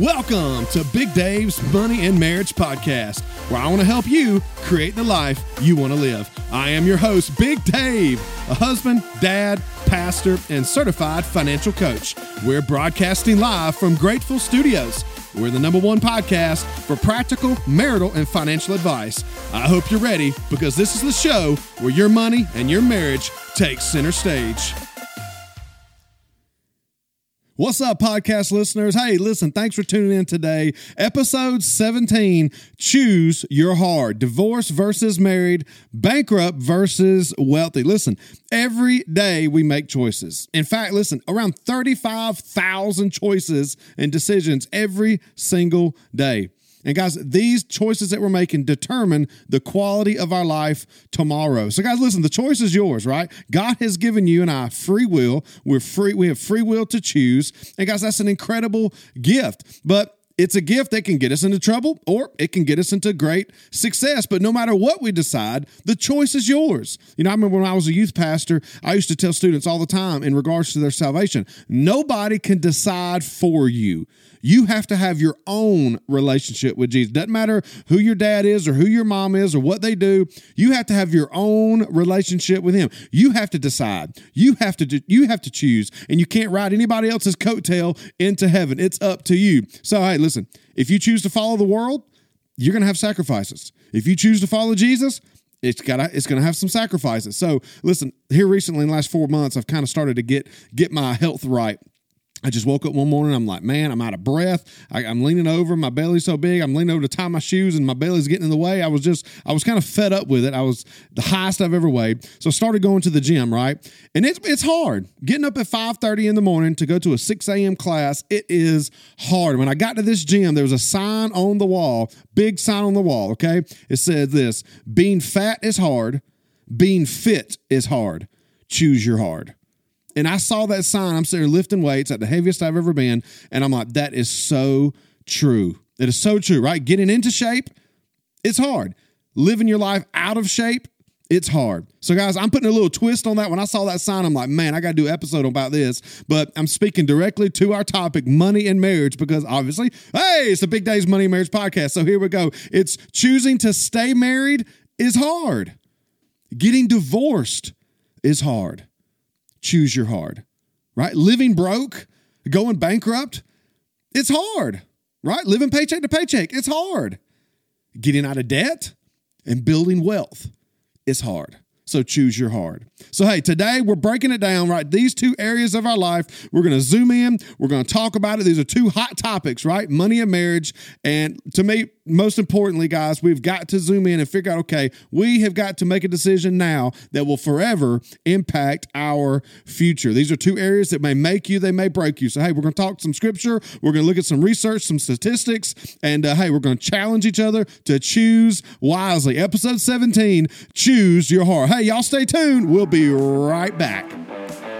Welcome to Big Dave's Money and Marriage Podcast, where I want to help you create the life you want to live. I am your host, Big Dave, a husband, dad, pastor, and certified financial coach. We're broadcasting live from Grateful Studios. We're the number one podcast for practical marital and financial advice. I hope you're ready because this is the show where your money and your marriage take center stage. What's up, podcast listeners? Hey, listen, thanks for tuning in today. Episode 17 Choose Your Hard Divorce versus Married, Bankrupt versus Wealthy. Listen, every day we make choices. In fact, listen, around 35,000 choices and decisions every single day. And guys, these choices that we're making determine the quality of our life tomorrow. So guys, listen, the choice is yours, right? God has given you and I free will. We're free, we have free will to choose. And guys, that's an incredible gift. But it's a gift that can get us into trouble or it can get us into great success. But no matter what we decide, the choice is yours. You know, I remember when I was a youth pastor, I used to tell students all the time in regards to their salvation nobody can decide for you. You have to have your own relationship with Jesus. Doesn't matter who your dad is or who your mom is or what they do. You have to have your own relationship with him. You have to decide. You have to you have to choose and you can't ride anybody else's coattail into heaven. It's up to you. So hey, listen, if you choose to follow the world, you're going to have sacrifices. If you choose to follow Jesus, it's got it's going to have some sacrifices. So listen, here recently in the last four months, I've kind of started to get get my health right. I just woke up one morning. I'm like, man, I'm out of breath. I, am leaning over. My belly's so big. I'm leaning over to tie my shoes, and my belly's getting in the way. I was just, I was kind of fed up with it. I was the highest I've ever weighed. So I started going to the gym, right? And it's it's hard getting up at 5:30 in the morning to go to a 6 a.m. class. It is hard. When I got to this gym, there was a sign on the wall, big sign on the wall. Okay, it said this: being fat is hard, being fit is hard. Choose your hard. And I saw that sign. I'm sitting there lifting weights at the heaviest I've ever been. And I'm like, that is so true. It is so true, right? Getting into shape, it's hard. Living your life out of shape, it's hard. So, guys, I'm putting a little twist on that. When I saw that sign, I'm like, man, I got to do an episode about this. But I'm speaking directly to our topic, money and marriage, because obviously, hey, it's the Big Dave's Money and Marriage podcast. So here we go. It's choosing to stay married is hard. Getting divorced is hard choose your hard, right? Living broke, going bankrupt, it's hard, right? Living paycheck to paycheck, it's hard. Getting out of debt and building wealth, it's hard. So choose your hard. So, hey, today we're breaking it down, right? These two areas of our life, we're going to zoom in. We're going to talk about it. These are two hot topics, right? Money and marriage. And to me, most importantly, guys, we've got to zoom in and figure out okay, we have got to make a decision now that will forever impact our future. These are two areas that may make you, they may break you. So, hey, we're going to talk some scripture, we're going to look at some research, some statistics, and uh, hey, we're going to challenge each other to choose wisely. Episode 17 Choose Your Hard. Hey, y'all stay tuned. We'll be right back.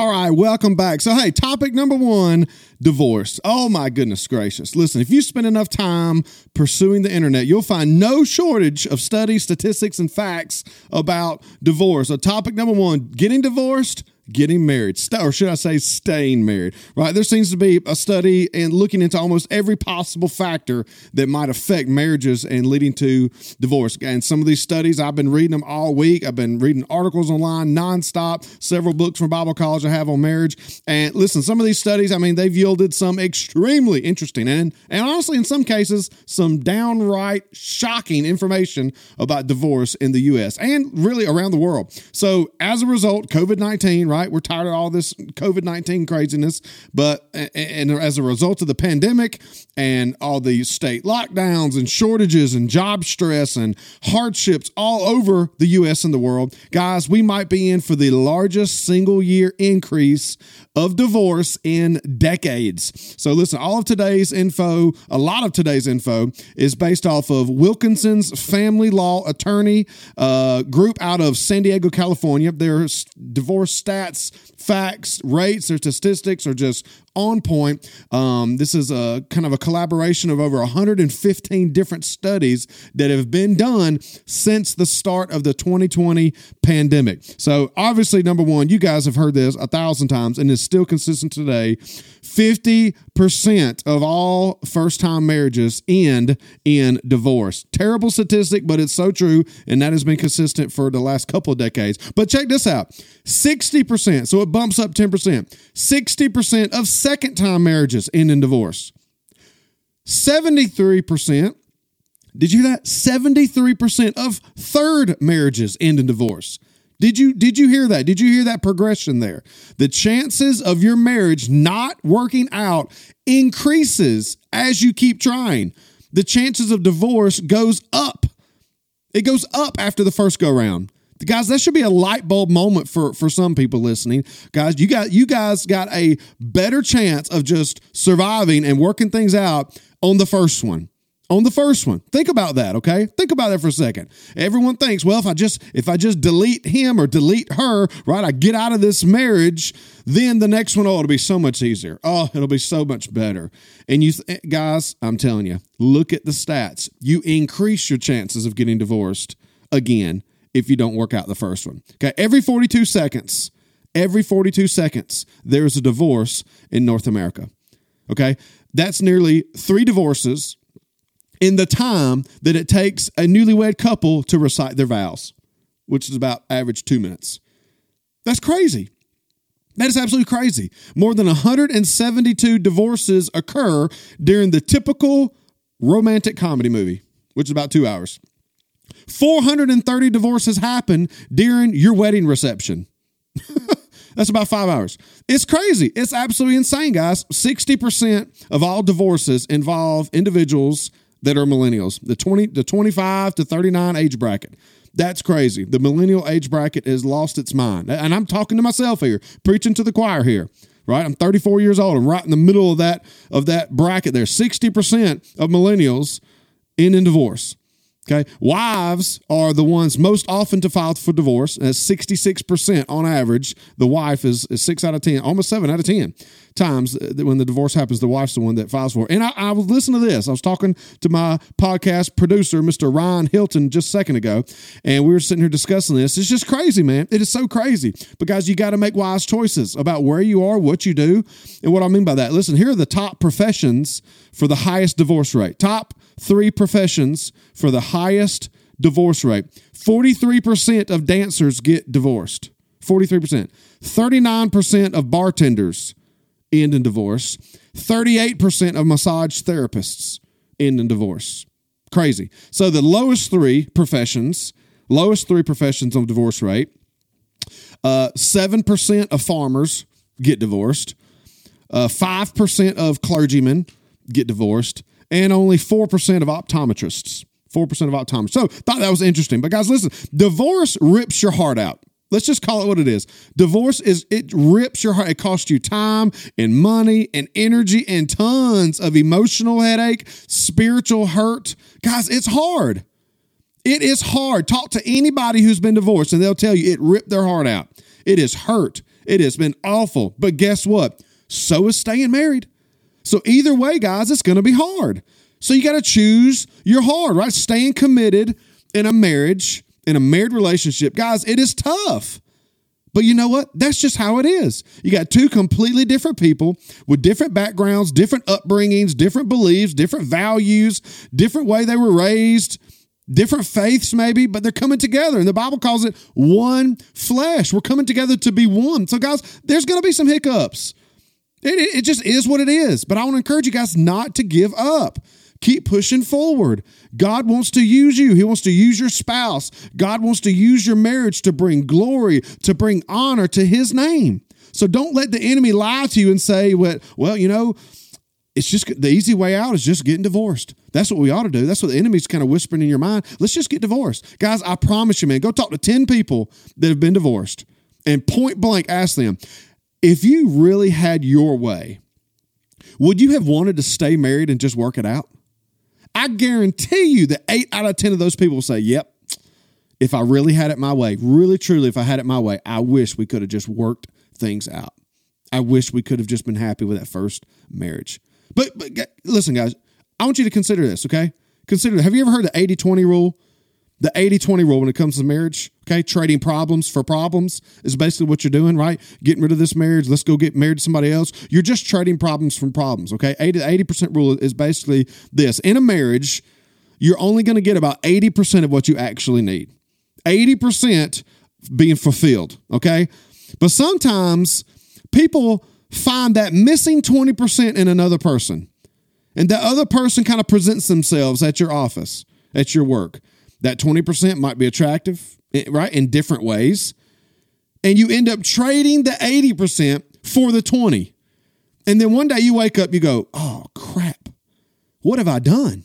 All right, welcome back. So, hey, topic number one divorce. Oh, my goodness gracious. Listen, if you spend enough time pursuing the internet, you'll find no shortage of studies, statistics, and facts about divorce. So, topic number one getting divorced getting married, or should I say, staying married, right? There seems to be a study and looking into almost every possible factor that might affect marriages and leading to divorce. And some of these studies, I've been reading them all week. I've been reading articles online nonstop, several books from Bible college I have on marriage. And listen, some of these studies, I mean, they've yielded some extremely interesting and, and honestly, in some cases, some downright shocking information about divorce in the U.S. and really around the world. So as a result, COVID 19, right? Right? We're tired of all this COVID 19 craziness. But, and as a result of the pandemic and all the state lockdowns and shortages and job stress and hardships all over the U.S. and the world, guys, we might be in for the largest single year increase of divorce in decades. So, listen, all of today's info, a lot of today's info is based off of Wilkinson's family law attorney uh, group out of San Diego, California. Their divorce staff stats, facts, rates, or statistics or just on point. Um, this is a kind of a collaboration of over 115 different studies that have been done since the start of the 2020 pandemic. So, obviously, number one, you guys have heard this a thousand times and it's still consistent today. 50% of all first time marriages end in divorce. Terrible statistic, but it's so true. And that has been consistent for the last couple of decades. But check this out 60%, so it bumps up 10%. 60% of second time marriages end in divorce. 73%, did you hear that? 73% of third marriages end in divorce. Did you did you hear that? Did you hear that progression there? The chances of your marriage not working out increases as you keep trying. The chances of divorce goes up. It goes up after the first go round. Guys, that should be a light bulb moment for for some people listening. Guys, you got you guys got a better chance of just surviving and working things out on the first one on the first one. Think about that, okay? Think about that for a second. Everyone thinks, well, if I just if I just delete him or delete her, right? I get out of this marriage, then the next one oh, it'll be so much easier. Oh, it'll be so much better. And you th- guys, I'm telling you, look at the stats. You increase your chances of getting divorced again if you don't work out the first one. Okay? Every 42 seconds, every 42 seconds, there's a divorce in North America. Okay? That's nearly 3 divorces in the time that it takes a newlywed couple to recite their vows, which is about average two minutes. That's crazy. That is absolutely crazy. More than 172 divorces occur during the typical romantic comedy movie, which is about two hours. 430 divorces happen during your wedding reception. That's about five hours. It's crazy. It's absolutely insane, guys. 60% of all divorces involve individuals that are millennials, the 20 the 25 to 39 age bracket. That's crazy. The millennial age bracket has lost its mind. And I'm talking to myself here, preaching to the choir here. Right? I'm 34 years old. I'm right in the middle of that of that bracket there. 60% of millennials end in divorce. Okay. Wives are the ones most often to file for divorce. That's 66% on average. The wife is, is six out of 10, almost seven out of 10 times when the divorce happens, the wife's the one that files for it. And I, I was listening to this. I was talking to my podcast producer, Mr. Ryan Hilton, just a second ago, and we were sitting here discussing this. It's just crazy, man. It is so crazy. Guys, you got to make wise choices about where you are, what you do, and what I mean by that. Listen, here are the top professions for the highest divorce rate. Top three professions for the highest divorce rate. 43% of dancers get divorced. 43%. 39% of bartenders end in divorce. 38% of massage therapists end in divorce. Crazy. So the lowest three professions, lowest three professions on divorce rate, uh, 7% of farmers get divorced, uh, 5% of clergymen get divorced, and only 4% of optometrists. 4% of optometrists. So thought that was interesting. But guys, listen, divorce rips your heart out. Let's just call it what it is. Divorce is it rips your heart. It costs you time and money and energy and tons of emotional headache, spiritual hurt. Guys, it's hard. It is hard. Talk to anybody who's been divorced and they'll tell you it ripped their heart out. It is hurt. It has been awful. But guess what? So is staying married. So either way, guys, it's going to be hard. So you got to choose your hard, right? Staying committed in a marriage, in a married relationship. Guys, it is tough. But you know what? That's just how it is. You got two completely different people with different backgrounds, different upbringings, different beliefs, different values, different way they were raised, different faiths maybe, but they're coming together. And the Bible calls it one flesh. We're coming together to be one. So guys, there's going to be some hiccups. It, it just is what it is. But I want to encourage you guys not to give up. Keep pushing forward. God wants to use you. He wants to use your spouse. God wants to use your marriage to bring glory, to bring honor to his name. So don't let the enemy lie to you and say, well, well, you know, it's just the easy way out is just getting divorced. That's what we ought to do. That's what the enemy's kind of whispering in your mind. Let's just get divorced. Guys, I promise you, man, go talk to 10 people that have been divorced and point blank ask them, if you really had your way, would you have wanted to stay married and just work it out? I guarantee you that eight out of 10 of those people will say, Yep, if I really had it my way, really truly, if I had it my way, I wish we could have just worked things out. I wish we could have just been happy with that first marriage. But, but listen, guys, I want you to consider this, okay? Consider, have you ever heard the 80 20 rule? The 80 20 rule when it comes to marriage, okay? Trading problems for problems is basically what you're doing, right? Getting rid of this marriage, let's go get married to somebody else. You're just trading problems from problems, okay? 80, 80% rule is basically this. In a marriage, you're only going to get about 80% of what you actually need. 80% being fulfilled, okay? But sometimes people find that missing 20% in another person. And that other person kind of presents themselves at your office, at your work. That 20% might be attractive, eh, right, in different ways. And you end up trading the 80% for the 20. And then one day you wake up, you go, oh, crap. What have I done?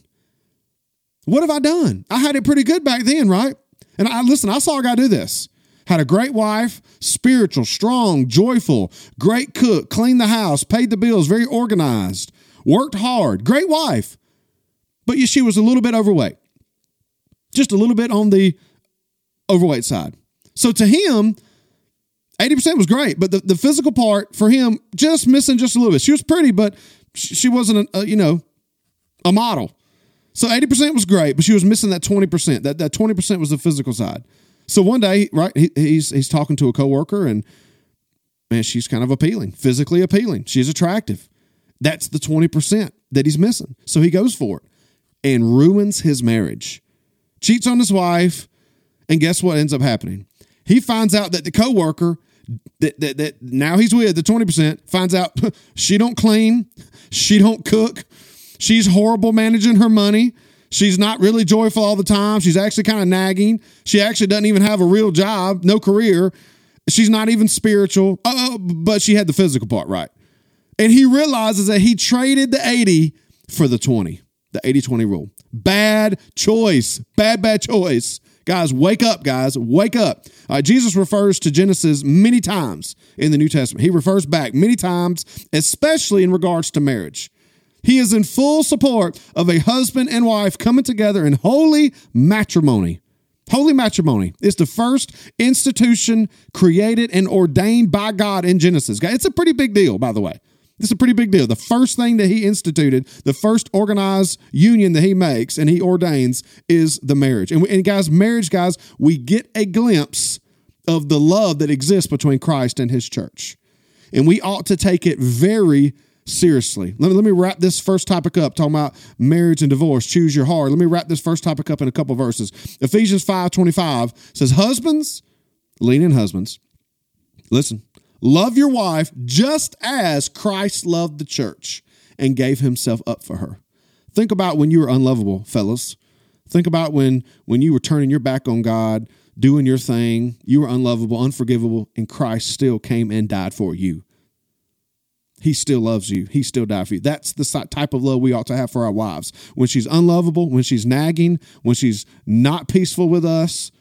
What have I done? I had it pretty good back then, right? And I listen, I saw a guy do this. Had a great wife, spiritual, strong, joyful, great cook, cleaned the house, paid the bills, very organized, worked hard, great wife. But she was a little bit overweight, just a little bit on the overweight side. So to him, 80% was great, but the, the physical part for him just missing just a little bit. She was pretty, but she wasn't, a, a you know, a model. So 80% was great, but she was missing that 20%. That, that 20% was the physical side. So one day, right, he, he's he's talking to a coworker, and man, she's kind of appealing, physically appealing. She's attractive. That's the twenty percent that he's missing. So he goes for it and ruins his marriage, cheats on his wife, and guess what ends up happening? He finds out that the coworker that that, that now he's with the twenty percent finds out she don't clean, she don't cook, she's horrible managing her money. She's not really joyful all the time. She's actually kind of nagging. She actually doesn't even have a real job, no career. She's not even spiritual, uh, but she had the physical part right. And he realizes that he traded the 80 for the 20, the 80 20 rule. Bad choice. Bad, bad choice. Guys, wake up, guys. Wake up. Uh, Jesus refers to Genesis many times in the New Testament. He refers back many times, especially in regards to marriage. He is in full support of a husband and wife coming together in holy matrimony. Holy matrimony is the first institution created and ordained by God in Genesis. It's a pretty big deal, by the way. It's a pretty big deal. The first thing that he instituted, the first organized union that he makes and he ordains is the marriage. And, and guys, marriage, guys, we get a glimpse of the love that exists between Christ and his church. And we ought to take it very seriously. Let me, let me wrap this first topic up, talking about marriage and divorce. Choose your heart. Let me wrap this first topic up in a couple verses. Ephesians 5 25 says, Husbands, lean in husbands. Listen, love your wife just as Christ loved the church and gave himself up for her. Think about when you were unlovable, fellas. Think about when when you were turning your back on God, doing your thing, you were unlovable, unforgivable, and Christ still came and died for you. He still loves you. He still died for you. That's the type of love we ought to have for our wives. When she's unlovable, when she's nagging, when she's not peaceful with us,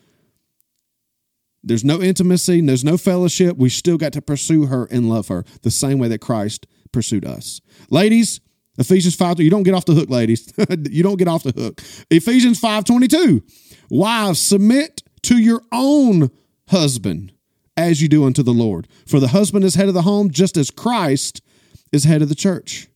there's no intimacy, there's no fellowship. We still got to pursue her and love her the same way that Christ pursued us. Ladies, Ephesians 5, you don't get off the hook, ladies. you don't get off the hook. Ephesians 5 22. Wives, submit to your own husband as you do unto the Lord. For the husband is head of the home, just as Christ is head of the church.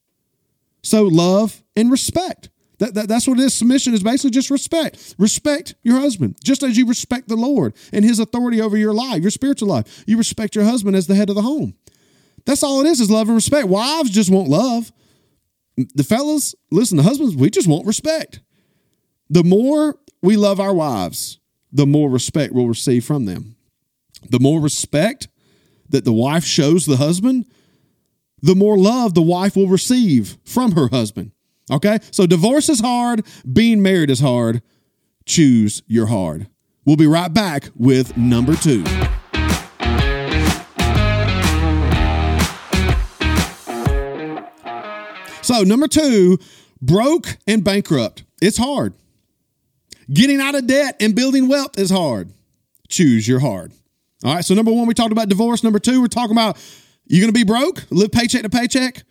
So love and respect. That, that, that's what it is. Submission is basically just respect. Respect your husband, just as you respect the Lord and his authority over your life, your spiritual life. You respect your husband as the head of the home. That's all it is, is love and respect. Wives just want love. The fellas, listen, the husbands, we just want respect. The more we love our wives, the more respect we'll receive from them. The more respect that the wife shows the husband, the more love the wife will receive from her husband. Okay? So divorce is hard, being married is hard. Choose your hard. We'll be right back with number two. So, number two, broke and bankrupt. It's hard. Getting out of debt and building wealth is hard. Choose your hard. All right. So, number one, we talked about divorce. Number two, we're talking about you're going to be broke, live paycheck to paycheck,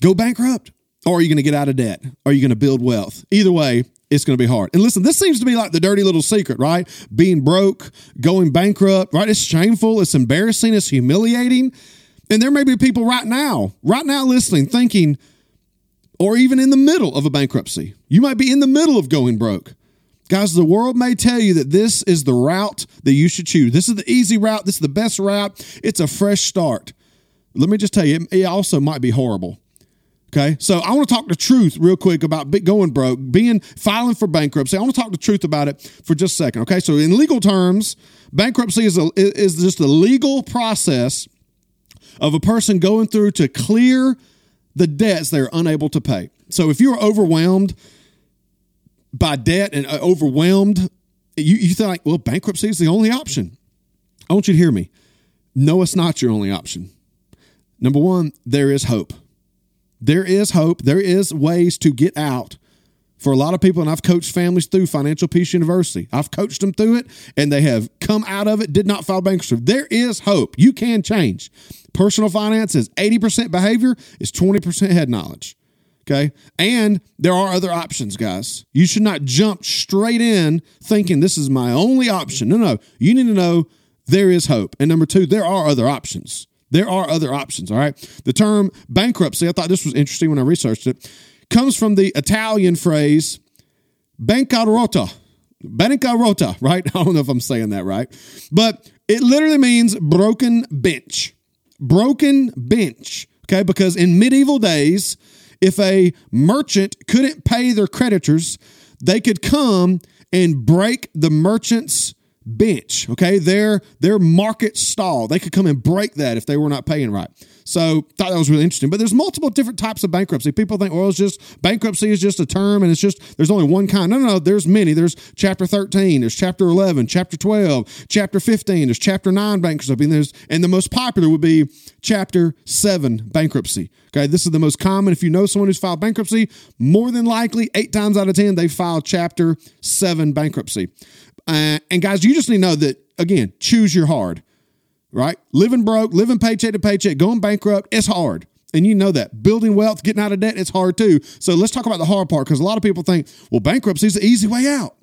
go bankrupt, or are you going to get out of debt? Are you going to build wealth? Either way, it's going to be hard. And listen, this seems to be like the dirty little secret, right? Being broke, going bankrupt, right? It's shameful, it's embarrassing, it's humiliating. And there may be people right now, right now listening, thinking, or even in the middle of a bankruptcy. You might be in the middle of going broke. Guys, the world may tell you that this is the route that you should choose. This is the easy route. This is the best route. It's a fresh start. Let me just tell you, it also might be horrible. Okay. So I want to talk the truth real quick about going broke, being filing for bankruptcy. I want to talk the truth about it for just a second. Okay. So in legal terms, bankruptcy is a, is just a legal process of a person going through to clear the debts they're unable to pay. So if you're overwhelmed by debt and uh, overwhelmed, you, you think, well, bankruptcy is the only option. I want you to hear me. No, it's not your only option. Number one, there is hope. There is hope. There is ways to get out for a lot of people, and I've coached families through Financial Peace University. I've coached them through it, and they have come out of it, did not file bankruptcy. There is hope. You can change. Personal finance is 80% behavior, is 20% head knowledge. Okay. And there are other options, guys. You should not jump straight in thinking this is my only option. No, no. You need to know there is hope. And number two, there are other options. There are other options. All right. The term bankruptcy, I thought this was interesting when I researched it, comes from the Italian phrase bancarotta. Bancarotta, right? I don't know if I'm saying that right, but it literally means broken bench. Broken bench. Okay. Because in medieval days, if a merchant couldn't pay their creditors, they could come and break the merchant's bench, okay? Their their market stall. They could come and break that if they were not paying right. So thought that was really interesting. But there's multiple different types of bankruptcy. People think, well, it's just bankruptcy is just a term and it's just there's only one kind. No, no, no. There's many. There's chapter 13, there's chapter 11, chapter 12, chapter 15, there's chapter 9 bankruptcy. There's and the most popular would be chapter 7 bankruptcy. Okay, this is the most common. If you know someone who's filed bankruptcy, more than likely, eight times out of 10, they filed chapter 7 bankruptcy. Uh, and guys, you just need to know that, again, choose your hard right? Living broke, living paycheck to paycheck, going bankrupt, it's hard. And you know that. Building wealth, getting out of debt, it's hard too. So let's talk about the hard part because a lot of people think, well, bankruptcy is the easy way out.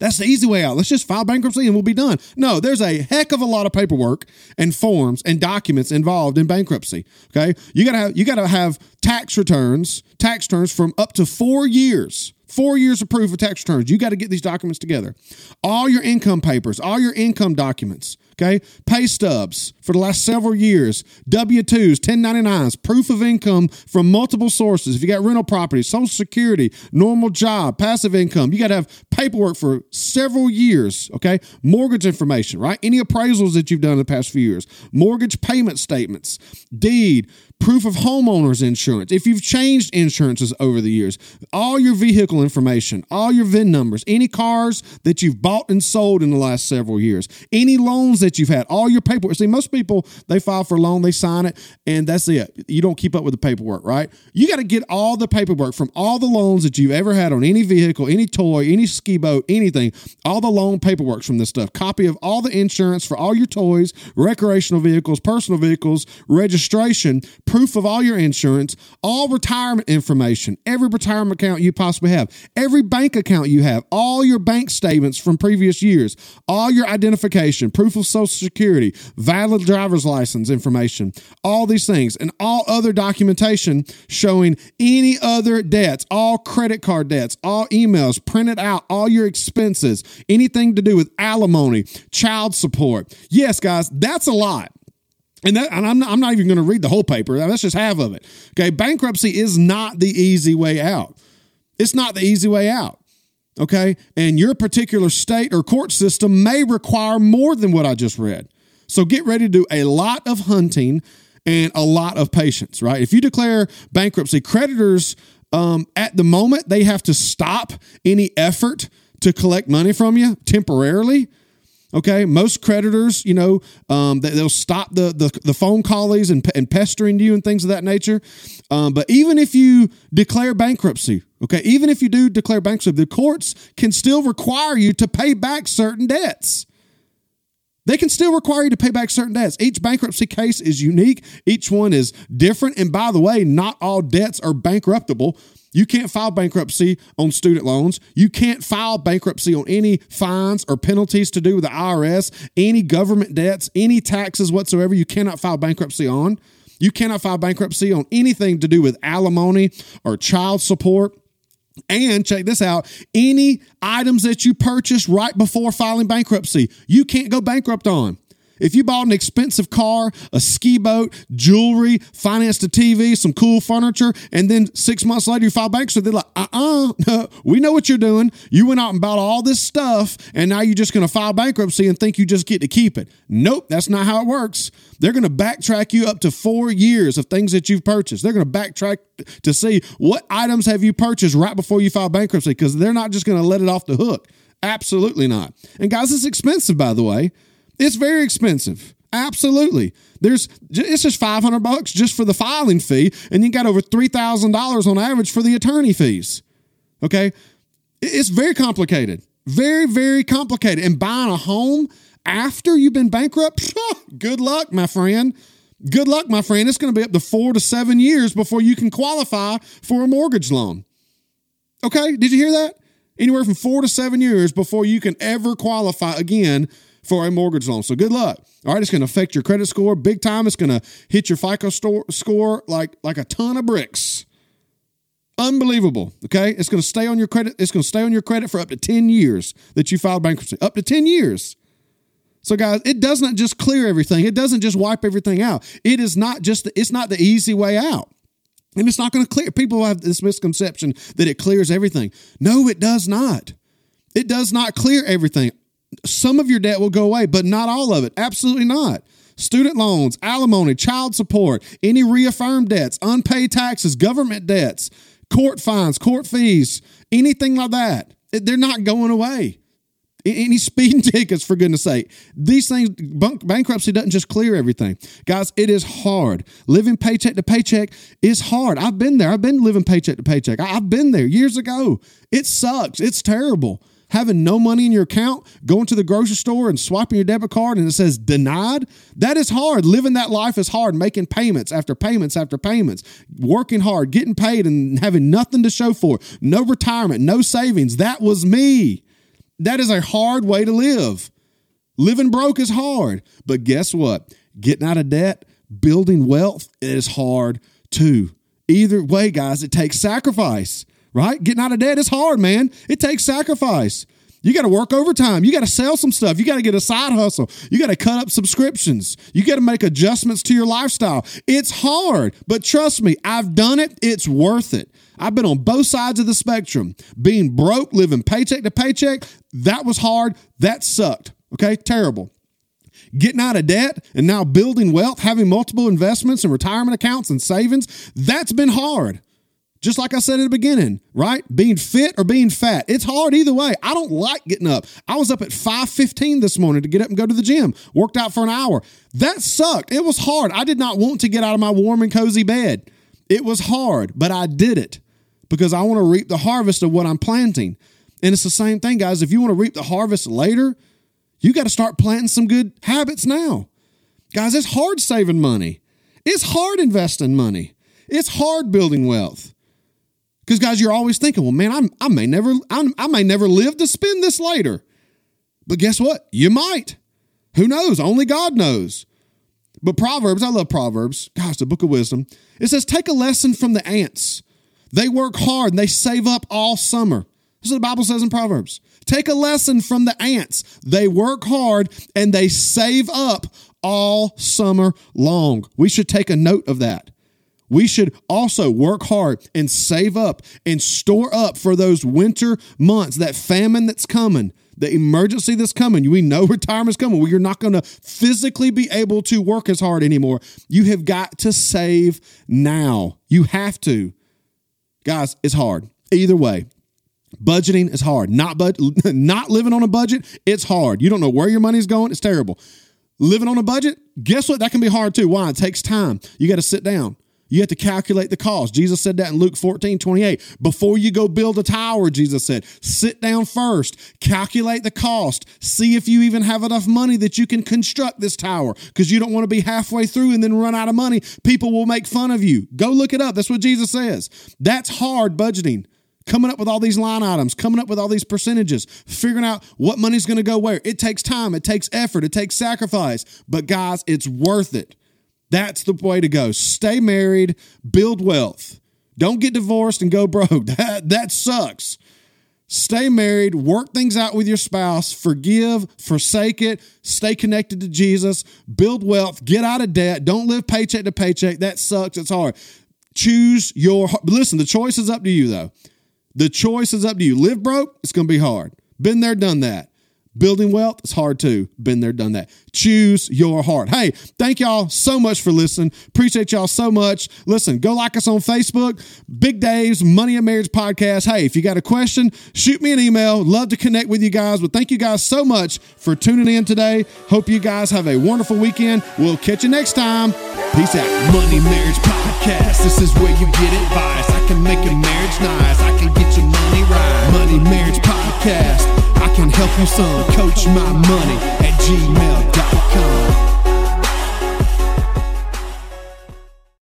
That's the easy way out. Let's just file bankruptcy and we'll be done. No, there's a heck of a lot of paperwork and forms and documents involved in bankruptcy. Okay. You gotta have you gotta have tax returns, tax returns from up to four years four years proof of tax returns. You got to get these documents together. All your income papers, all your income documents, okay? Pay stubs for the last several years, W 2s, 1099s, proof of income from multiple sources. If you got rental property, Social Security, normal job, passive income, you got to have paperwork for several years, okay? Mortgage information, right? Any appraisals that you've done in the past few years, mortgage payment statements, deed, proof of homeowners insurance, if you've changed insurances over the years, all your vehicle information, all your VIN numbers, any cars that you've bought and sold in the last several years, any loans that you've had, all your paperwork. See, most people, they file for a loan, they sign it, and that's it. You don't keep up with the paperwork, right? You got to get all the paperwork from all the loans that you've ever had on any vehicle, any toy, any ski boat, anything, all the loan paperwork from this stuff. Copy of all the insurance for all your toys, recreational vehicles, personal vehicles, registration, proof of all your insurance, all retirement information, every retirement account you possibly have, every bank account you have, all your bank statements from previous years, all your identification, proof of social security, valid driver's license information, all these things, and all other documentation showing any other debts, all credit card debts, all emails printed out, all your expenses, anything to do with alimony, child support. Yes, guys, that's a lot. And, that, and I'm, not, I'm not even going to read the whole paper. That's just half of it. Okay. Bankruptcy is not the easy way out. It's not the easy way out. Okay. And your particular state or court system may require more than what I just read. So get ready to do a lot of hunting and a lot of patience, right? If you declare bankruptcy, creditors um, at the moment, they have to stop any effort to collect money from you temporarily Okay, most creditors, you know, um, they, will stop the, the the phone callies and, and pestering you and things of that nature. Um, but even if you declare bankruptcy, okay, even if you do declare bankruptcy, the courts can still require you to pay back certain debts. They can still require you to pay back certain debts. Each bankruptcy case is unique. Each one is different. And by the way, not all debts are bankruptable. You can't file bankruptcy on student loans. You can't file bankruptcy on any fines or penalties to do with the IRS, any government debts, any taxes whatsoever. You cannot file bankruptcy on. You cannot file bankruptcy on anything to do with alimony or child support. And check this out any items that you purchase right before filing bankruptcy, you can't go bankrupt on. If you bought an expensive car, a ski boat, jewelry, financed a TV, some cool furniture, and then six months later you file bankruptcy, they're like, uh uh no, we know what you're doing. You went out and bought all this stuff, and now you're just going to file bankruptcy and think you just get to keep it. Nope, that's not how it works. They're going to backtrack you up to four years of things that you've purchased. They're going to backtrack to see what items have you purchased right before you file bankruptcy because they're not just going to let it off the hook. Absolutely not. And guys, it's expensive, by the way. It's very expensive. Absolutely. There's it's just 500 bucks just for the filing fee and you got over $3,000 on average for the attorney fees. Okay? It's very complicated. Very very complicated. And buying a home after you've been bankrupt, good luck, my friend. Good luck, my friend. It's going to be up to 4 to 7 years before you can qualify for a mortgage loan. Okay? Did you hear that? Anywhere from 4 to 7 years before you can ever qualify again for a mortgage loan. So good luck. All right, it's going to affect your credit score big time. It's going to hit your FICO store, score like like a ton of bricks. Unbelievable. Okay, it's going to stay on your credit. It's going to stay on your credit for up to ten years that you filed bankruptcy. Up to ten years. So guys, it doesn't just clear everything. It doesn't just wipe everything out. It is not just. The, it's not the easy way out. And it's not going to clear. People have this misconception that it clears everything. No, it does not. It does not clear everything some of your debt will go away, but not all of it. Absolutely not. Student loans, alimony, child support, any reaffirmed debts, unpaid taxes, government debts, court fines, court fees, anything like that. They're not going away. Any speeding tickets, for goodness sake. These things, bankruptcy doesn't just clear everything. Guys, it is hard. Living paycheck to paycheck is hard. I've been there. I've been living paycheck to paycheck. I've been there years ago. It sucks. It's terrible having no money in your account, going to the grocery store and swiping your debit card and it says denied, that is hard. Living that life is hard, making payments after payments after payments, working hard, getting paid and having nothing to show for, it. no retirement, no savings. That was me. That is a hard way to live. Living broke is hard. But guess what? Getting out of debt, building wealth is hard too. Either way, guys, it takes sacrifice right? Getting out of debt is hard, man. It takes sacrifice. You got to work overtime. You got to sell some stuff. You got to get a side hustle. You got to cut up subscriptions. You got to make adjustments to your lifestyle. It's hard, but trust me, I've done it. It's worth it. I've been on both sides of the spectrum. Being broke, living paycheck to paycheck, that was hard. That sucked. Okay, terrible. Getting out of debt and now building wealth, having multiple investments and retirement accounts and savings, that's been hard. Just like I said at the beginning, right? Being fit or being fat. It's hard either way. I don't like getting up. I was up at 5:15 this morning to get up and go to the gym. Worked out for an hour. That sucked. It was hard. I did not want to get out of my warm and cozy bed. It was hard, but I did it because I want to reap the harvest of what I'm planting. And it's the same thing, guys. If you want to reap the harvest later, you got to start planting some good habits now. Guys, it's hard saving money. It's hard investing money. It's hard building wealth. Because guys, you're always thinking, well, man, I'm, I may never, I'm, I may never live to spend this later. But guess what? You might. Who knows? Only God knows. But Proverbs, I love Proverbs. Gosh, the book of wisdom. It says, take a lesson from the ants. They work hard and they save up all summer. This is what the Bible says in Proverbs. Take a lesson from the ants. They work hard and they save up all summer long. We should take a note of that we should also work hard and save up and store up for those winter months, that famine that's coming, the emergency that's coming. We know retirement's coming. Well, you're not going to physically be able to work as hard anymore. You have got to save now. You have to. Guys, it's hard. Either way, budgeting is hard. Not bud- not living on a budget, it's hard. You don't know where your money's going, it's terrible. Living on a budget, guess what? That can be hard too. Why? It takes time. You got to sit down. You have to calculate the cost. Jesus said that in Luke 14, 28. Before you go build a tower, Jesus said, sit down first, calculate the cost, see if you even have enough money that you can construct this tower because you don't want to be halfway through and then run out of money. People will make fun of you. Go look it up. That's what Jesus says. That's hard budgeting coming up with all these line items, coming up with all these percentages, figuring out what money's going to go where. It takes time, it takes effort, it takes sacrifice. But guys, it's worth it. That's the way to go. Stay married, build wealth. Don't get divorced and go broke. That that sucks. Stay married, work things out with your spouse, forgive, forsake it, stay connected to Jesus, build wealth, get out of debt, don't live paycheck to paycheck. That sucks. It's hard. Choose your listen, the choice is up to you though. The choice is up to you. Live broke, it's going to be hard. Been there, done that. Building wealth is hard too. Been there, done that. Choose your heart. Hey, thank y'all so much for listening. Appreciate y'all so much. Listen, go like us on Facebook, Big Dave's Money and Marriage Podcast. Hey, if you got a question, shoot me an email. Love to connect with you guys. But thank you guys so much for tuning in today. Hope you guys have a wonderful weekend. We'll catch you next time. Peace out. Money Marriage Podcast. This is where you get advice. I can make your marriage nice. I can get your money right. Money Marriage Podcast. I can help you some. Coach my money at gmail.com.